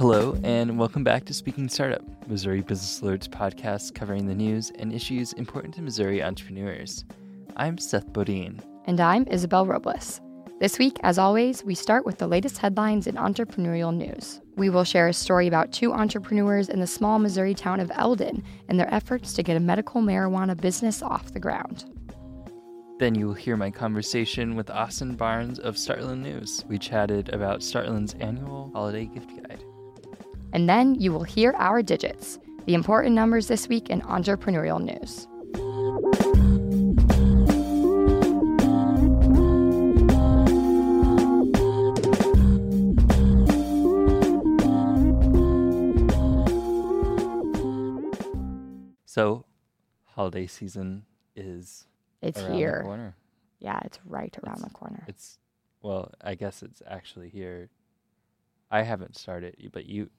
Hello, and welcome back to Speaking Startup, Missouri Business Alerts podcast covering the news and issues important to Missouri entrepreneurs. I'm Seth Bodine. And I'm Isabel Robles. This week, as always, we start with the latest headlines in entrepreneurial news. We will share a story about two entrepreneurs in the small Missouri town of Eldon and their efforts to get a medical marijuana business off the ground. Then you will hear my conversation with Austin Barnes of Startland News. We chatted about Startland's annual holiday gift guide. And then you will hear our digits, the important numbers this week in entrepreneurial news. So, holiday season is It's around the here. corner. Yeah, it's right around It's- the corner. It's well, I guess it's actually here. I haven't started, but you,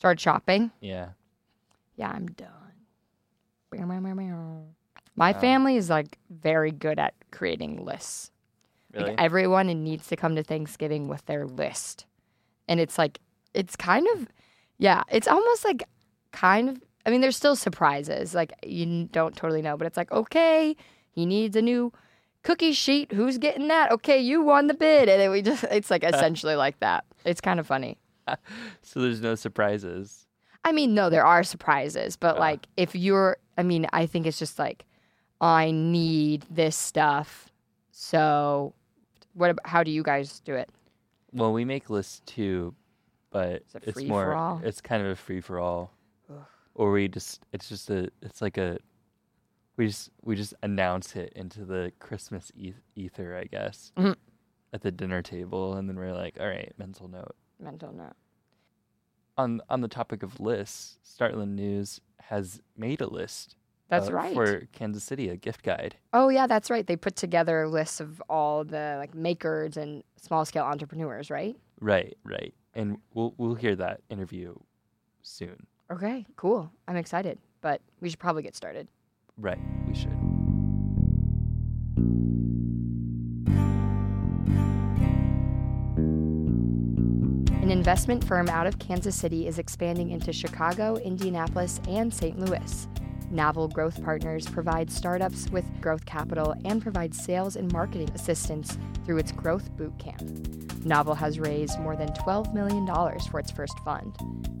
Start shopping. yeah. Yeah, I'm done. My Wow. family is like very good at creating lists. Really? Like everyone needs to come to Thanksgiving with their list. And it's like it's kind of yeah, it's almost like kind of I mean there's still surprises. Like you don't totally know, but it's like okay, he needs a new cookie sheet. Who's getting that? Okay, you won the bid. And then we just it's like essentially like that. It's kind of funny. so there's no surprises. I mean, no, there are surprises, but like if you're, I mean, I think it's just like, I need this stuff. So, what? About, how do you guys do it? Well, we make lists too, but it it's more. for all? It's kind of a free for all, or we just. It's just a. It's like a. We just we just announce it into the Christmas eth- ether, I guess, Mhm. at the dinner table, and then we're like, all right, mental note. Mental note. On on the topic of lists, Startland News has made a list. That's uh, right. For Kansas City, a gift guide. oh yeah, that's right. They put together lists of all the like makers and small scale entrepreneurs, right? Right, right, and we'll we'll hear that interview soon. Okay, cool. I'm excited, but we should probably get started. Right, we should. Investment firm out of Kansas City is expanding into Chicago, Indianapolis, and St. Louis. Novel Growth Partners provides startups with growth capital and provides sales and marketing assistance through its Growth Boot Camp. Novel has raised more than $12 million for its first fund.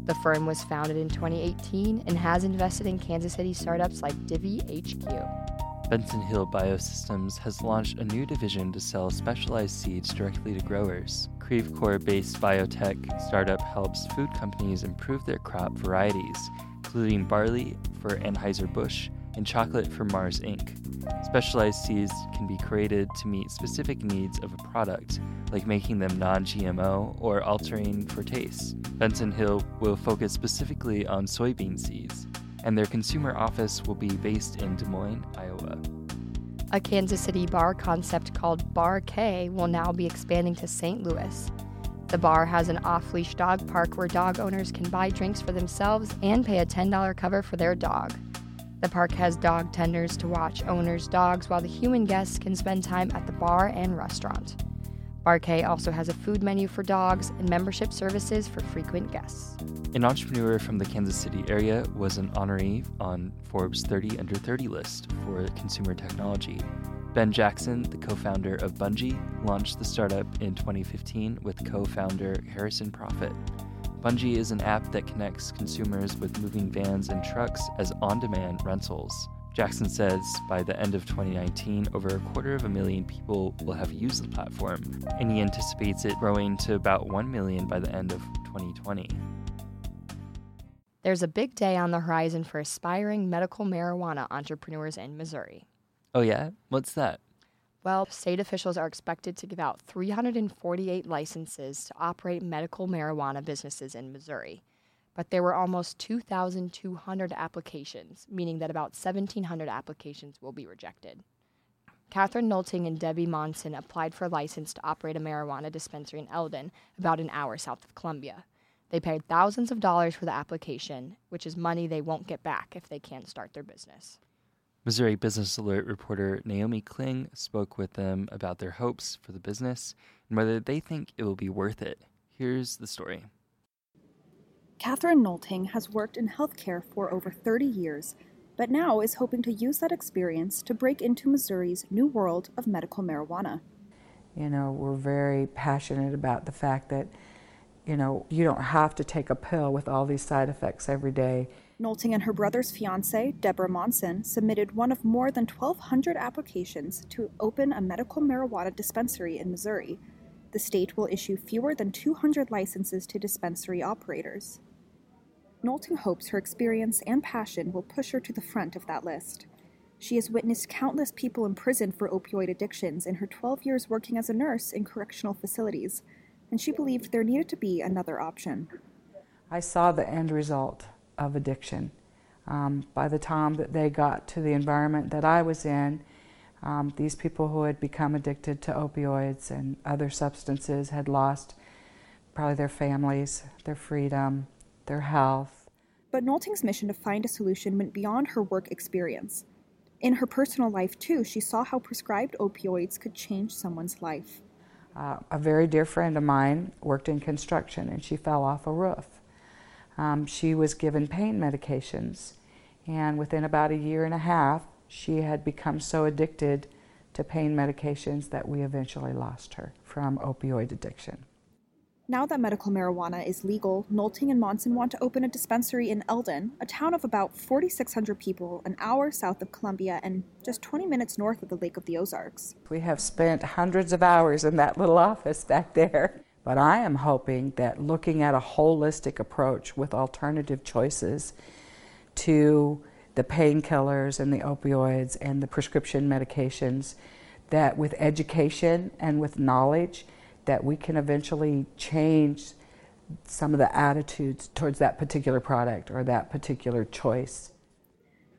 The firm was founded in 2018 and has invested in Kansas City startups like Divvy HQ. Benson Hill Biosystems has launched a new division to sell specialized seeds directly to growers. Creve Coeur based biotech startup helps food companies improve their crop varieties, including barley for Anheuser-Busch and chocolate for Mars Inc. Specialized seeds can be created to meet specific needs of a product, like making them non GMO or altering for taste. Benson Hill will focus specifically on soybean seeds, and their consumer office will be based in Des Moines, Iowa. A Kansas City bar concept called Bar K will now be expanding to St. Louis. The bar has an off leash dog park where dog owners can buy drinks for themselves and pay a $10 cover for their dog. The park has dog tenders to watch owners' dogs while the human guests can spend time at the bar and restaurant. Bar also has a food menu for dogs and membership services for frequent guests. An entrepreneur from the Kansas City area was an honoree on Forbes 30 Under 30 list for consumer technology. Ben Jackson, the co founder of Bungii, launched the startup in 2015 with co founder Harrison Proffitt. Bungii is an app that connects consumers with moving vans and trucks as on demand rentals. Jackson says by the end of 2019, over a quarter of a million people will have used the platform, and he anticipates it growing to about 1 million by the end of 2020. There's a big day on the horizon for aspiring medical marijuana entrepreneurs in Missouri. Oh, yeah? What's that? Well, state officials are expected to give out 348 licenses to operate medical marijuana businesses in Missouri. But there were almost 2,200 applications, meaning that about 1,700 applications will be rejected. Catherine Nolting and Debbie Monson applied for a license to operate a marijuana dispensary in Eldon, about an hour south of Columbia. They paid thousands of dollars for the application, which is money they won't get back if they can't start their business. Missouri Business Alert reporter Naomi Kling spoke with them about their hopes for the business and whether they think it will be worth it. Here's the story. Catherine Nolting has worked in healthcare for over 30 years, but now is hoping to use that experience to break into Missouri's new world of medical marijuana. You know, we're very passionate about the fact that, you know, you don't have to take a pill with all these side effects every day. Nolting and her brother's fiance, Deborah Monson, submitted one of more than 1,200 applications to open a medical marijuana dispensary in Missouri. The state will issue fewer than 200 licenses to dispensary operators. Nolting hopes her experience and passion will push her to the front of that list. She has witnessed countless people imprisoned for opioid addictions in her 12 years working as a nurse in correctional facilities, and she believed there needed to be another option. I saw the end result of addiction. Um, by the time that they got to the environment that I was in, um, these people who had become addicted to opioids and other substances had lost probably their families, their freedom, their health. But Nolting's mission to find a solution went beyond her work experience. In her personal life, too, she saw how prescribed opioids could change someone's life. Uh, a very dear friend of mine worked in construction and she fell off a roof um, she was given pain medications. And within about a year and a half, she had become so addicted to pain medications that we eventually lost her from opioid addiction. Now that medical marijuana is legal, Nolting and Monson want to open a dispensary in Eldon, a town of about 4,600 people, an hour south of Columbia and just 20 minutes north of the Lake of the Ozarks. We have spent hundreds of hours in that little office back there. But I am hoping that looking at a holistic approach with alternative choices to the painkillers and the opioids and the prescription medications, that with education and with knowledge, that we can eventually change some of the attitudes towards that particular product or that particular choice.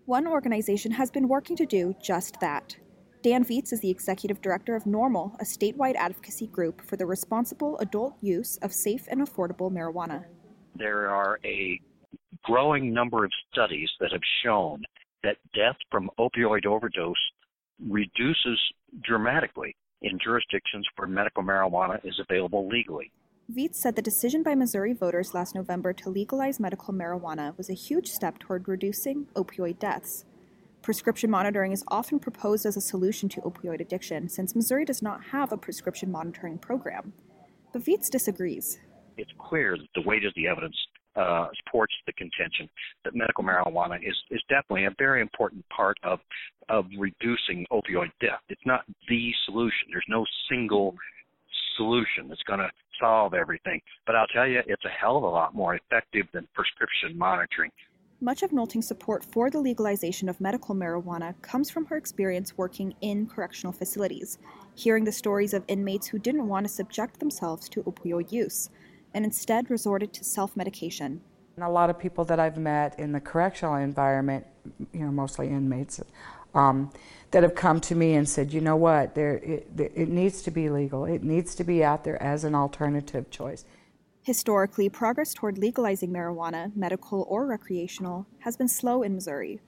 One organization has been working to do just that. Dan Viets is the executive director of NORML, a statewide advocacy group for the responsible adult use of safe and affordable marijuana. There are a growing number of studies that have shown that death from opioid overdose reduces dramatically in jurisdictions where medical marijuana is available legally. Viets said the decision by Missouri voters last November to legalize medical marijuana was a huge step toward reducing opioid deaths. Prescription monitoring is often proposed as a solution to opioid addiction since Missouri does not have a prescription monitoring program. But Viets disagrees. It's clear that the weight of the evidence uh, supports the contention that medical marijuana is, is definitely a very important part of of reducing opioid death. It's not the solution. There's no single solution that's going to solve everything. But I'll tell you, it's a hell of a lot more effective than prescription monitoring. Much of Nolting's support for the legalization of medical marijuana comes from her experience working in correctional facilities, hearing the stories of inmates who didn't want to subject themselves to opioid use and instead resorted to self medication. And a lot of people that I've met in the correctional environment, you know, mostly inmates, um, that have come to me and said, you know what, there, it, it needs to be legal. It needs to be out there as an alternative choice. Historically, progress toward legalizing marijuana, medical or recreational, has been slow in Missouri.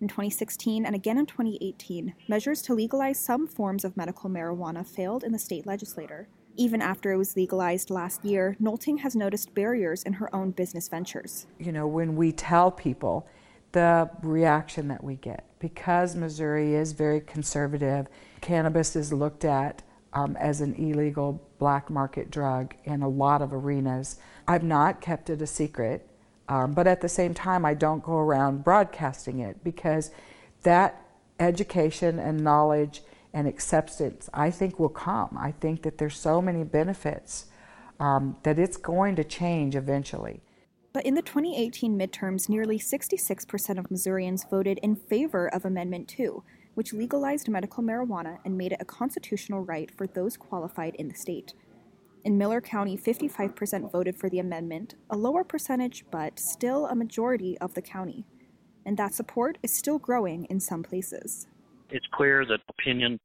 In 2016 and again in 2018, measures to legalize some forms of medical marijuana failed in the state legislature. Even after it was legalized last year, Nolting has noticed barriers in her own business ventures. You know, when we tell people the reaction that we get, because Missouri is very conservative, cannabis is looked at um, as an illegal black market drug in a lot of arenas. I've not kept it a secret, um, but at the same time, I don't go around broadcasting it because that education and knowledge and acceptance, I think, will come. I think that there's so many benefits um, that it's going to change eventually. But in the 2018 midterms, nearly 66% of Missourians voted in favor of Amendment 2, which legalized medical marijuana and made it a constitutional right for those qualified in the state. In Miller County, 55% voted for the amendment, a lower percentage, but still a majority of the county. And that support is still growing in some places. It's clear that opinion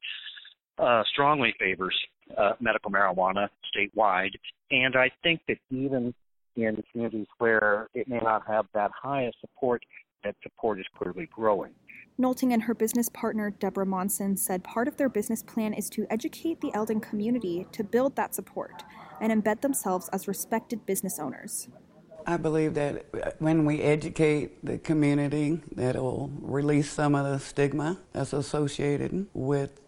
uh, strongly favors uh, medical marijuana statewide, and I think that even in communities where it may not have that high a support, that support is clearly growing. Nolting and her business partner, Deborah Monson, said part of their business plan is to educate the Eldon community to build that support and embed themselves as respected business owners. I believe that uh, when we educate the community, that will release some of the stigma that's associated with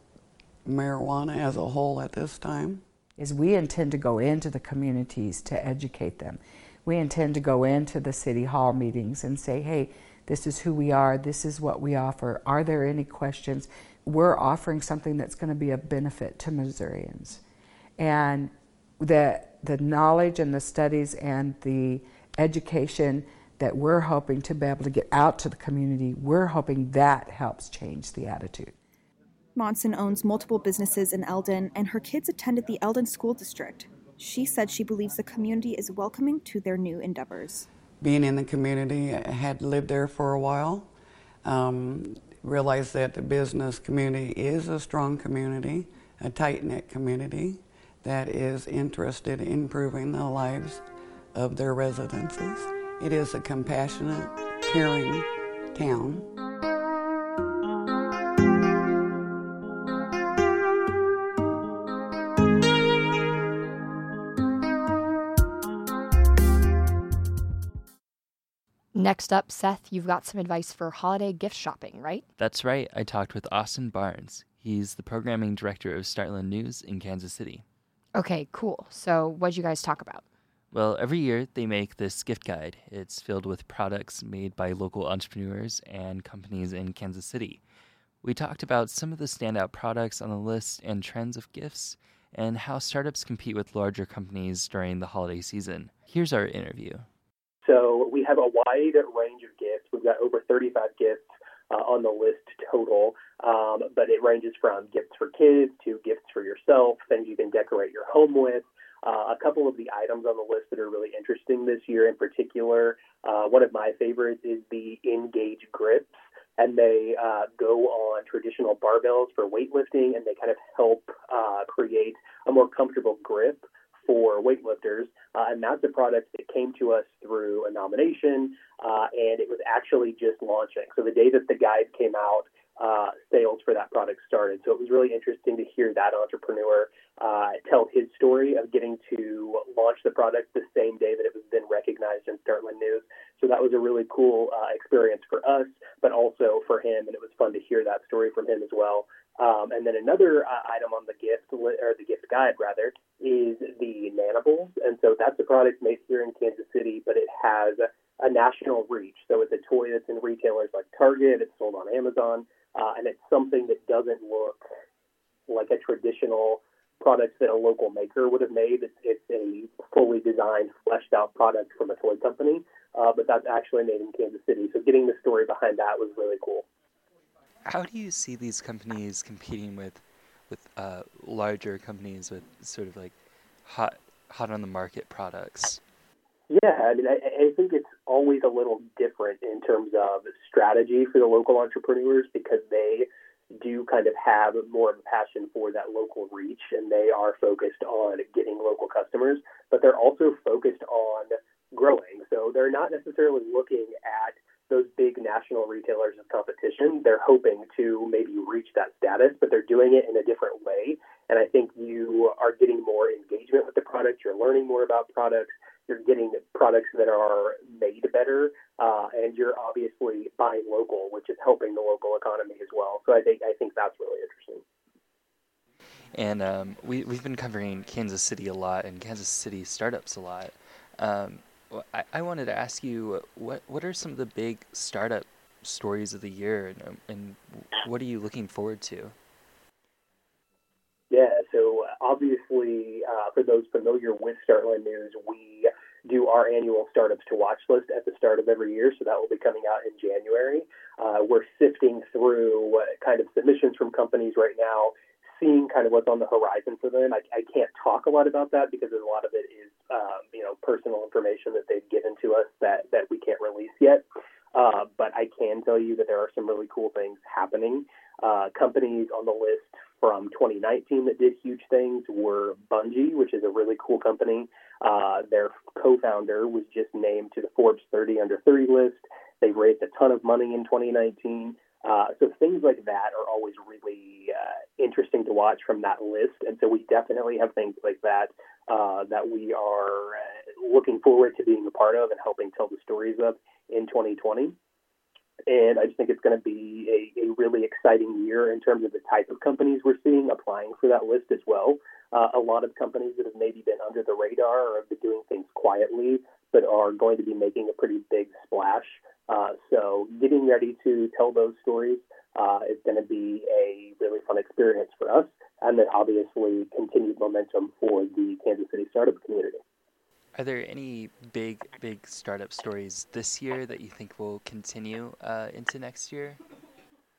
marijuana as a whole at this time. Is we intend to go into the communities to educate them. We intend to go into the city hall meetings and say, hey, this is who we are, this is what we offer. Are there any questions? We're offering something that's going to be a benefit to Missourians. And the, the knowledge and the studies and the education that we're hoping to be able to get out to the community, we're hoping that helps change the attitude. Monson owns multiple businesses in Eldon, and her kids attended the Eldon School District. She said she believes the community is welcoming to their new endeavors. Being in the community, I had lived there for a while. Um, realized that the business community is a strong community, a tight knit community that is interested in improving the lives of their residences. It is a compassionate, caring town. Next up, Seth, you've got some advice for holiday gift shopping, right? That's right. I talked with Austin Barnes. He's the programming director of Startland News in Kansas City. Okay, cool. So, what'd you guys talk about? Well, every year they make this gift guide. It's filled with products made by local entrepreneurs and companies in Kansas City. We talked about some of the standout products on the list and trends of gifts, and how startups compete with larger companies during the holiday season. Here's our interview. So we have a wide range of gifts. We've got over 35 gifts uh, on the list total, um, but it ranges from gifts for kids to gifts for yourself, things you can decorate your home with. Uh, a couple of the items on the list that are really interesting this year in particular, uh, one of my favorites is the Engage grips. And they uh, go on traditional barbells for weightlifting, and they kind of help uh, create a more comfortable grip for weightlifters, uh, and that's a product that came to us through a nomination, uh, and it was actually just launching. So the day that the guide came out, uh, sales for that product started. So it was really interesting to hear that entrepreneur uh, tell his story of getting to launch the product the same day that it was then recognized in Startland News. So that was a really cool uh, experience for us, but also for him, and it was fun to hear that story from him as well. Um, and then another uh, item on the gift or the gift guide rather is the Nanables, and so that's a product made here in Kansas City, but it has a national reach. So it's a toy that's in retailers like Target. It's sold on Amazon, uh, and it's something that doesn't look like a traditional product that a local maker would have made. It's, it's a fully designed, fleshed out product from a toy company, uh, but that's actually made in Kansas City. So getting the story behind that was really cool. How do you see these companies competing with with uh, larger companies with sort of like hot hot on the market products? Yeah, I mean, I, I think it's always a little different in terms of strategy for the local entrepreneurs because they do kind of have more of a passion for that local reach and they are focused on getting local customers, but they're also focused on growing. So they're not necessarily looking at those big national retailers as competition. They're hoping to maybe reach that status, but they're doing it in a different way. And I think you are getting more engagement with the product. You're learning more about products. You're getting products that are made better, uh, and you're obviously buying local, which is helping the local economy as well. So I think I think that's really interesting. And um, we we've been covering Kansas City a lot and Kansas City startups a lot. Um, I, I wanted to ask you what what are some of the big startup stories of the year, and, and what are you looking forward to? Obviously, uh, for those familiar with Startland News, we do our annual startups to watch list at the start of every year, so that will be coming out in January. Uh, we're sifting through kind of submissions from companies right now seeing kind of what's on the horizon for them. I, I can't talk a lot about that because a lot of it is, um, you know, personal information that they've given to us that, that we can't release yet. Uh, but I can tell you that there are some really cool things happening. Uh, companies on the list from 2019 that did huge things were Bungii, which is a really cool company. Uh, their co-founder was just named to the Forbes 30 under 30 list. They've raised a ton of money in 2019. Uh, so things like that are always really uh, interesting to watch from that list, and so we definitely have things like that uh, that we are uh, looking forward to being a part of and helping tell the stories of in 2020. And I just think it's going to be a, a really exciting year in terms of the type of companies we're seeing applying for that list as well. Uh, a lot of companies that have maybe been under the radar or have been doing things quietly, but are going to be making a pretty big splash. Uh, so getting ready to tell those stories uh, is going to be a really fun experience for us, and then obviously continued momentum for the Kansas City startup community. Are there any big, big startup stories this year that you think will continue uh, into next year?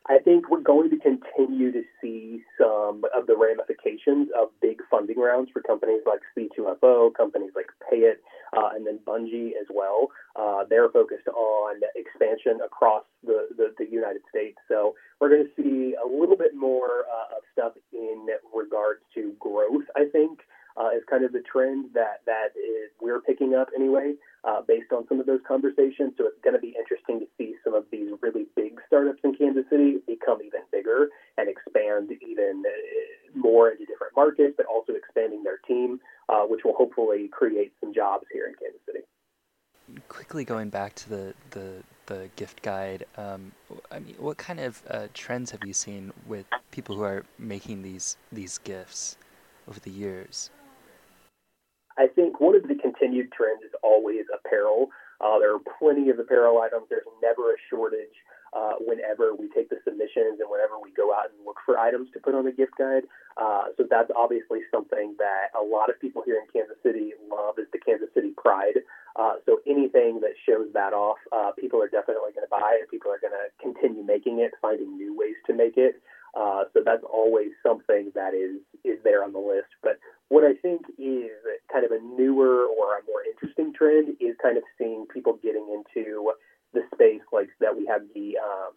I think we're going to continue to see some of the ramifications of big funding rounds for companies like C2FO, companies like Payit, uh, and then Bungii as well. Uh, they're focused on expansion across the, the, the, United States. So we're going to see a little bit more uh, of stuff in regards to growth, I think, uh, is kind of the trend that that is we're picking up anyway, uh, based on some of those conversations. So it's going to be interesting to see some of these really big startups in Kansas City become even bigger and expand even uh, more into different markets, but also expanding their team, uh, which will hopefully create some jobs here in Kansas City. Quickly going back to the the, the gift guide, um, I mean, what kind of uh, trends have you seen with people who are making these these gifts over the years? I think one of the continued trends is always apparel. Uh, there are plenty of apparel items. There's never a shortage uh, whenever we take the submissions and whenever we go out and look for items to put on the gift guide. Uh, so that's obviously something that a lot of people here in Kansas City love is the Kansas City pride. Uh, so anything that shows that off, uh, people are definitely going to buy it. People are going to continue making it, finding new ways to make it. Uh, so that's always something that is is there on the list. But what I think is kind of a newer or a more interesting trend is kind of seeing people getting into the space like that we have the um,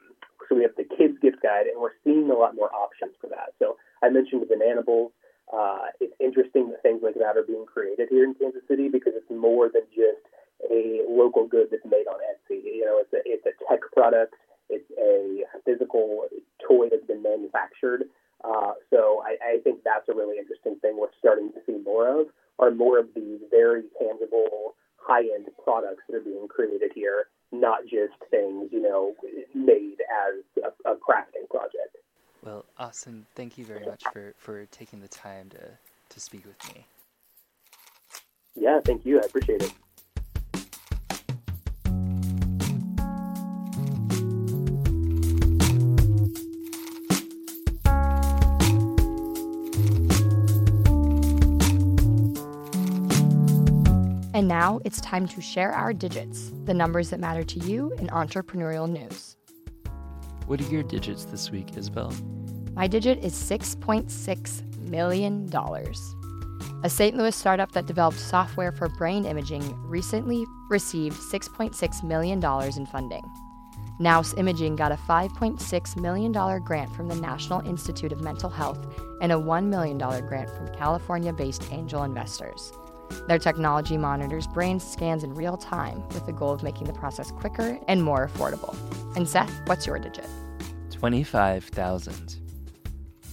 so we have the kids gift guide and we're seeing a lot more options for that. So I mentioned the Bananables. Uh, it's interesting that things like that are being created here in Kansas City because it's more than just a local good that's made on Etsy. You know, it's a it's a tech product. It's a physical toy that's been manufactured uh, so I, I think that's a really interesting thing we're starting to see more of, are more of these very tangible, high-end products that are being created here, not just things, you know, made as a, a crafting project. Well, Austin, thank you very much for, for taking the time to, to speak with me. Yeah, thank you. I appreciate it. And now it's time to share our digits, the numbers that matter to you in entrepreneurial news. What are your digits this week, Isabel? My digit is $6.6 million. A St. Louis startup that developed software for brain imaging recently received $6.6 million in funding. Nous Imaging got a $5.6 million grant from the National Institute of Mental Health and a $1 million grant from California based angel investors. Their technology monitors brain scans in real time with the goal of making the process quicker and more affordable. And Seth, what's your digit? 25,000.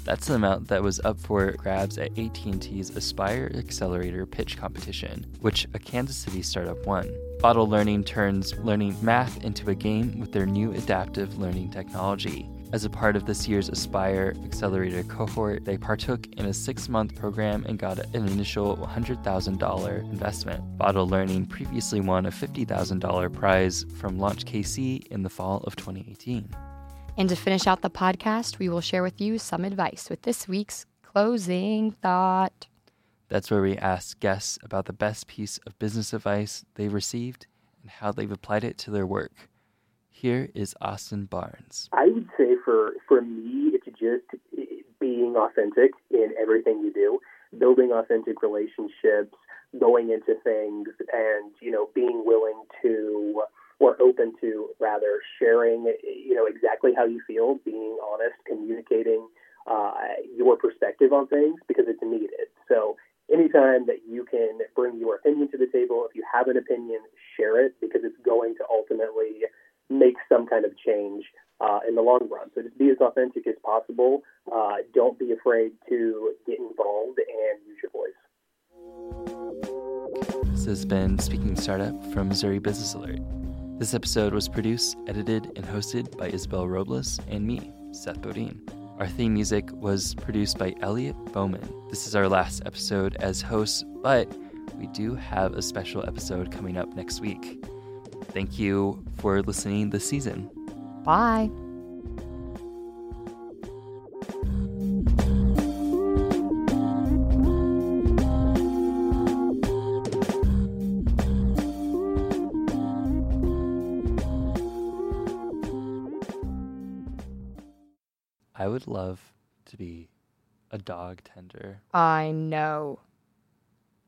That's the amount that was up for grabs at AT&T's Aspire Accelerator pitch competition, which a Kansas City startup won. Boddle Learning turns learning math into a game with their new adaptive learning technology. As a part of this year's Aspire Accelerator cohort, they partook in a six month program and got an initial $100,000 investment. Boddle Learning previously won a $50,000 prize from Launch KC in the fall of 2018. And to finish out the podcast, we will share with you some advice with this week's closing thought. That's where we ask guests about the best piece of business advice they've received and how they've applied it to their work. Here is Austin Barnes. I would say for for me, it's just being authentic in everything you do, building authentic relationships, going into things, and you know, being willing to or open to rather sharing, you know, exactly how you feel, being honest, communicating uh, your perspective on things because it's needed. So anytime that you can bring your opinion to the table, if you have an opinion, share it because it's going to ultimately make some kind of change uh, in the long run. So just be as authentic as possible. Uh, don't be afraid to get involved and use your voice. This has been Speaking Startup from Missouri Business Alert. This episode was produced, edited, and hosted by Isabel Robles and me, Seth Bodine. Our theme music was produced by Elliot Bowman. This is our last episode as hosts, but we do have a special episode coming up next week. Thank you for listening this season. Bye. I would love to be a dog tender. I know.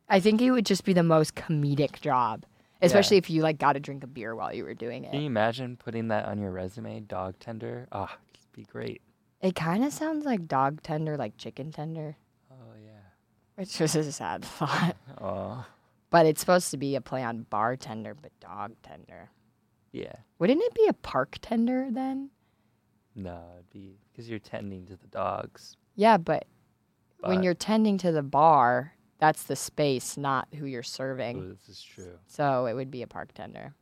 I think it would just be the most comedic job, especially Yeah. if you like got to drink a beer while you were doing it. Can you imagine putting that on your resume, dog tender? Ah, it'd be great. It kind of sounds like dog tender, like chicken tender, Oh yeah. which is a sad thought. Oh But it's supposed to be a play on bartender, but dog tender. yeah. Wouldn't it be a park tender then? No, it'd be because you're tending to the dogs. Yeah, but, when you're tending to the bar, that's the space, not who you're Oh, serving. this is true. So it would be a park tender.